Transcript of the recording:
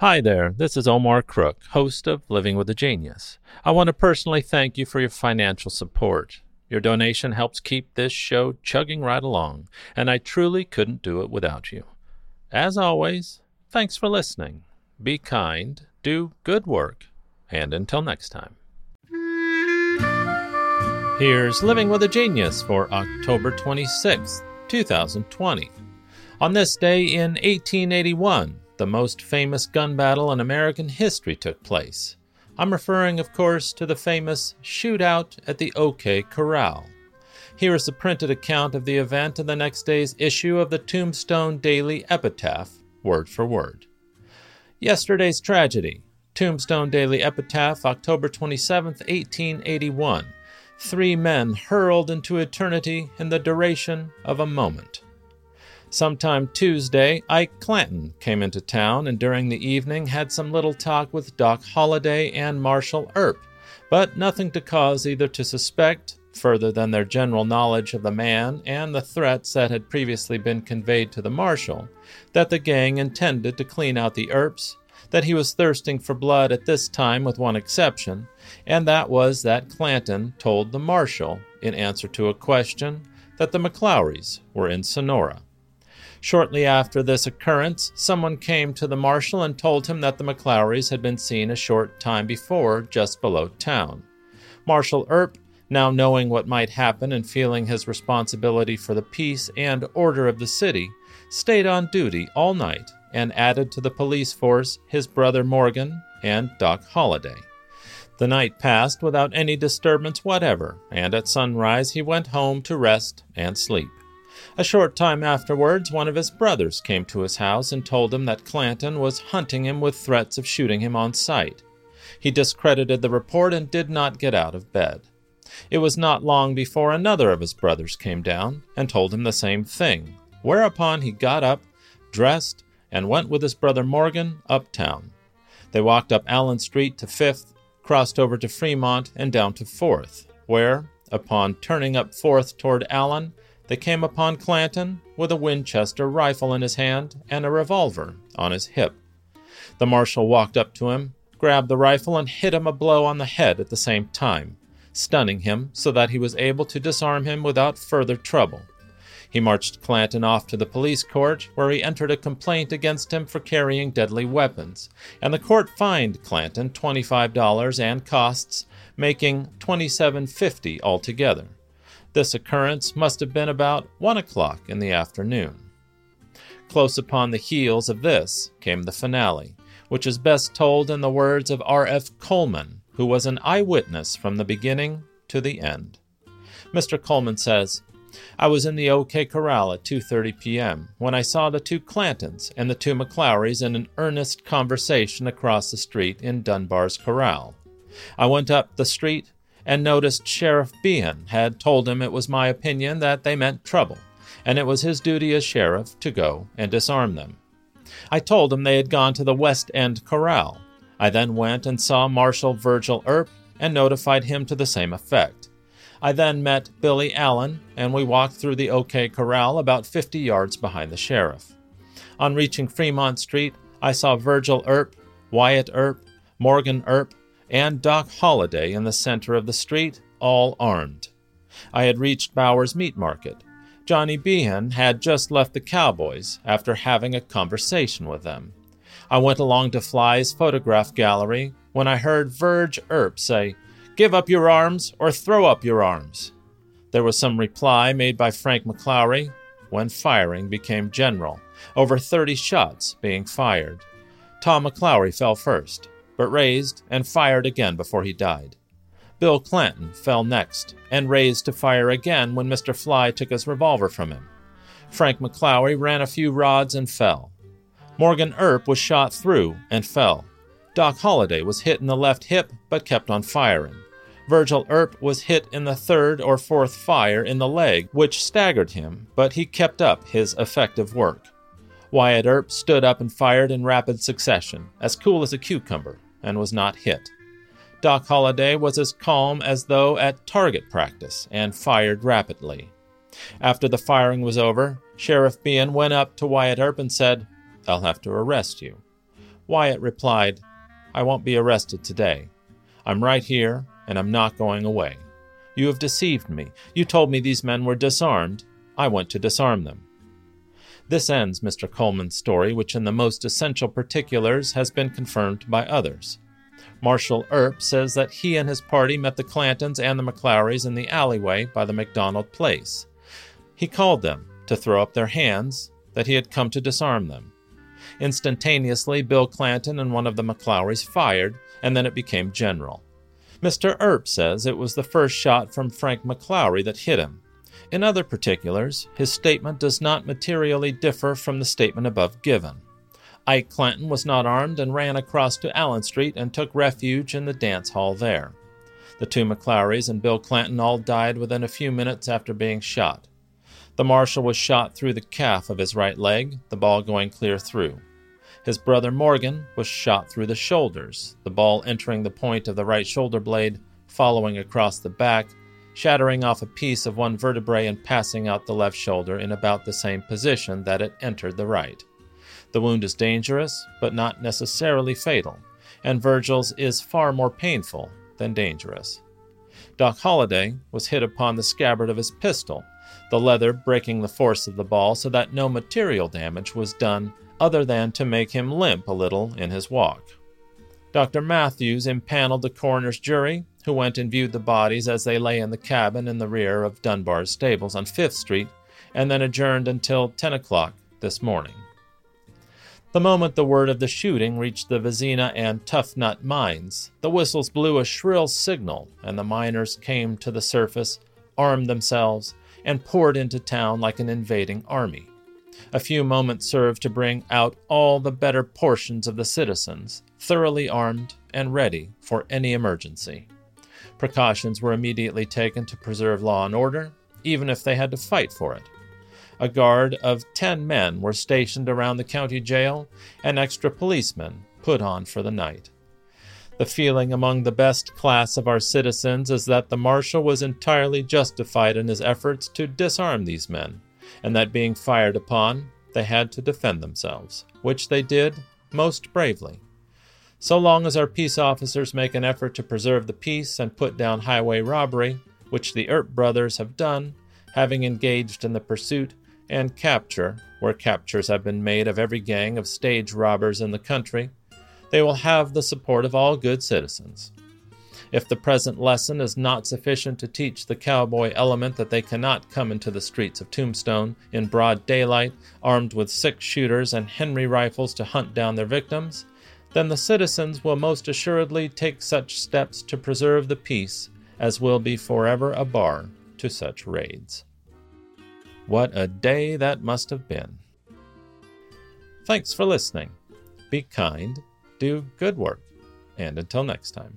Hi there, this is Omar Crook, host of Living with a Genius. I want to personally thank you for your financial support. Your donation helps keep this show chugging right along, and I truly couldn't do it without you. As always, thanks for listening. Be kind, do good work, and until next time. Here's Living with a Genius for October 26th, 2020. On this day in 1881, the most famous gun battle in American history took place. I'm referring, of course, to the famous shootout at the OK Corral. Here is the printed account of the event in the next day's issue of the Tombstone Daily Epitaph, word for word. Yesterday's tragedy. Tombstone Daily Epitaph, October 27, 1881. Three men hurled into eternity in the duration of a moment. Sometime Tuesday, Ike Clanton came into town and during the evening had some little talk with Doc Holliday and Marshal Earp, but nothing to cause either to suspect, further than their general knowledge of the man and the threats that had previously been conveyed to the marshal, that the gang intended to clean out the Earps, that he was thirsting for blood at this time with one exception, and that was that Clanton told the marshal, in answer to a question, that the McClowrys were in Sonora. Shortly after this occurrence, someone came to the marshal and told him that the McClowrys had been seen a short time before just below town. Marshal Earp, now knowing what might happen and feeling his responsibility for the peace and order of the city, stayed on duty all night and added to the police force his brother Morgan and Doc Holliday. The night passed without any disturbance whatever, and at sunrise he went home to rest and sleep. A short time afterwards, one of his brothers came to his house and told him that Clanton was hunting him with threats of shooting him on sight. He discredited the report and did not get out of bed. It was not long before another of his brothers came down and told him the same thing, whereupon he got up, dressed, and went with his brother Morgan uptown. They walked up Allen Street to Fifth, crossed over to Fremont, and down to Fourth, where, upon turning up Fourth toward Allen, they came upon Clanton with a Winchester rifle in his hand and a revolver on his hip. The marshal walked up to him, grabbed the rifle, and hit him a blow on the head at the same time, stunning him so that he was able to disarm him without further trouble. He marched Clanton off to the police court, where he entered a complaint against him for carrying deadly weapons, and the court fined Clanton $25 and costs, making $27.50 altogether. This occurrence must have been about one o'clock in the afternoon. Close upon the heels of this came the finale, which is best told in the words of R. F. Coleman, who was an eyewitness from the beginning to the end. Mr. Coleman says, I was in the OK Corral at 2:30 p.m. when I saw the two Clantons and the two McClowrys in an earnest conversation across the street in Dunbar's Corral. I went up the street and noticed Sheriff Behan had told him it was my opinion that they meant trouble, and it was his duty as sheriff to go and disarm them. I told him they had gone to the West End Corral. I then went and saw Marshal Virgil Earp and notified him to the same effect. I then met Billy Allen, and we walked through the OK Corral about 50 yards behind the sheriff. On reaching Fremont Street, I saw Virgil Earp, Wyatt Earp, Morgan Earp, and Doc Holliday in the center of the street, all armed. I had reached Bowers Meat Market. Johnny Behan had just left the Cowboys after having a conversation with them. I went along to Fly's photograph gallery when I heard Virg Earp say, Give up your arms or throw up your arms. There was some reply made by Frank McClowry when firing became general, over 30 shots being fired. Tom McClowry fell first but raised and fired again before he died. Bill Clanton fell next and raised to fire again when Mr. Fly took his revolver from him. Frank McClowry ran a few rods and fell. Morgan Earp was shot through and fell. Doc Holliday was hit in the left hip but kept on firing. Virgil Earp was hit in the third or fourth fire in the leg, which staggered him, but he kept up his effective work. Wyatt Earp stood up and fired in rapid succession, as cool as a cucumber, and was not hit. Doc Holliday was as calm as though at target practice and fired rapidly. After the firing was over, Sheriff Behan went up to Wyatt Earp and said, I'll have to arrest you. Wyatt replied, I won't be arrested today. I'm right here, and I'm not going away. You have deceived me. You told me these men were disarmed. I want to disarm them. This ends Mr. Coleman's story, which in the most essential particulars has been confirmed by others. Marshal Earp says that he and his party met the Clantons and the McLowrys in the alleyway by the McDonald place. He called them to throw up their hands, that he had come to disarm them. Instantaneously, Bill Clanton and one of the McLowrys fired, and then it became general. Mr. Earp says it was the first shot from Frank McLowry that hit him. In other particulars, his statement does not materially differ from the statement above given. Ike Clanton was not armed and ran across to Allen Street and took refuge in the dance hall there. The two McLowrys and Bill Clanton all died within a few minutes after being shot. The marshal was shot through the calf of his right leg, the ball going clear through. His brother Morgan was shot through the shoulders, the ball entering the point of the right shoulder blade, following across the back, shattering off a piece of one vertebrae and passing out the left shoulder in about the same position that it entered the right. The wound is dangerous, but not necessarily fatal, and Virgil's is far more painful than dangerous. Doc Holliday was hit upon the scabbard of his pistol, the leather breaking the force of the ball so that no material damage was done other than to make him limp a little in his walk. Dr. Matthews impaneled the coroner's jury, who went and viewed the bodies as they lay in the cabin in the rear of Dunbar's stables on Fifth Street, and then adjourned until 10 o'clock this morning. The moment the word of the shooting reached the Vizina and Tough Nut mines, the whistles blew a shrill signal, and the miners came to the surface, armed themselves, and poured into town like an invading army. A few moments served to bring out all the better portions of the citizens, thoroughly armed and ready for any emergency. Precautions were immediately taken to preserve law and order, even if they had to fight for it. A guard of ten men were stationed around the county jail, and extra policemen put on for the night. The feeling among the best class of our citizens is that the marshal was entirely justified in his efforts to disarm these men and that being fired upon, they had to defend themselves, which they did most bravely. So long as our peace officers make an effort to preserve the peace and put down highway robbery, which the Earp brothers have done, having engaged in the pursuit and capture, where captures have been made of every gang of stage robbers in the country, they will have the support of all good citizens. If the present lesson is not sufficient to teach the cowboy element that they cannot come into the streets of Tombstone in broad daylight, armed with six shooters and Henry rifles to hunt down their victims, then the citizens will most assuredly take such steps to preserve the peace as will be forever a bar to such raids. What a day that must have been! Thanks for listening. Be kind, do good work, and until next time.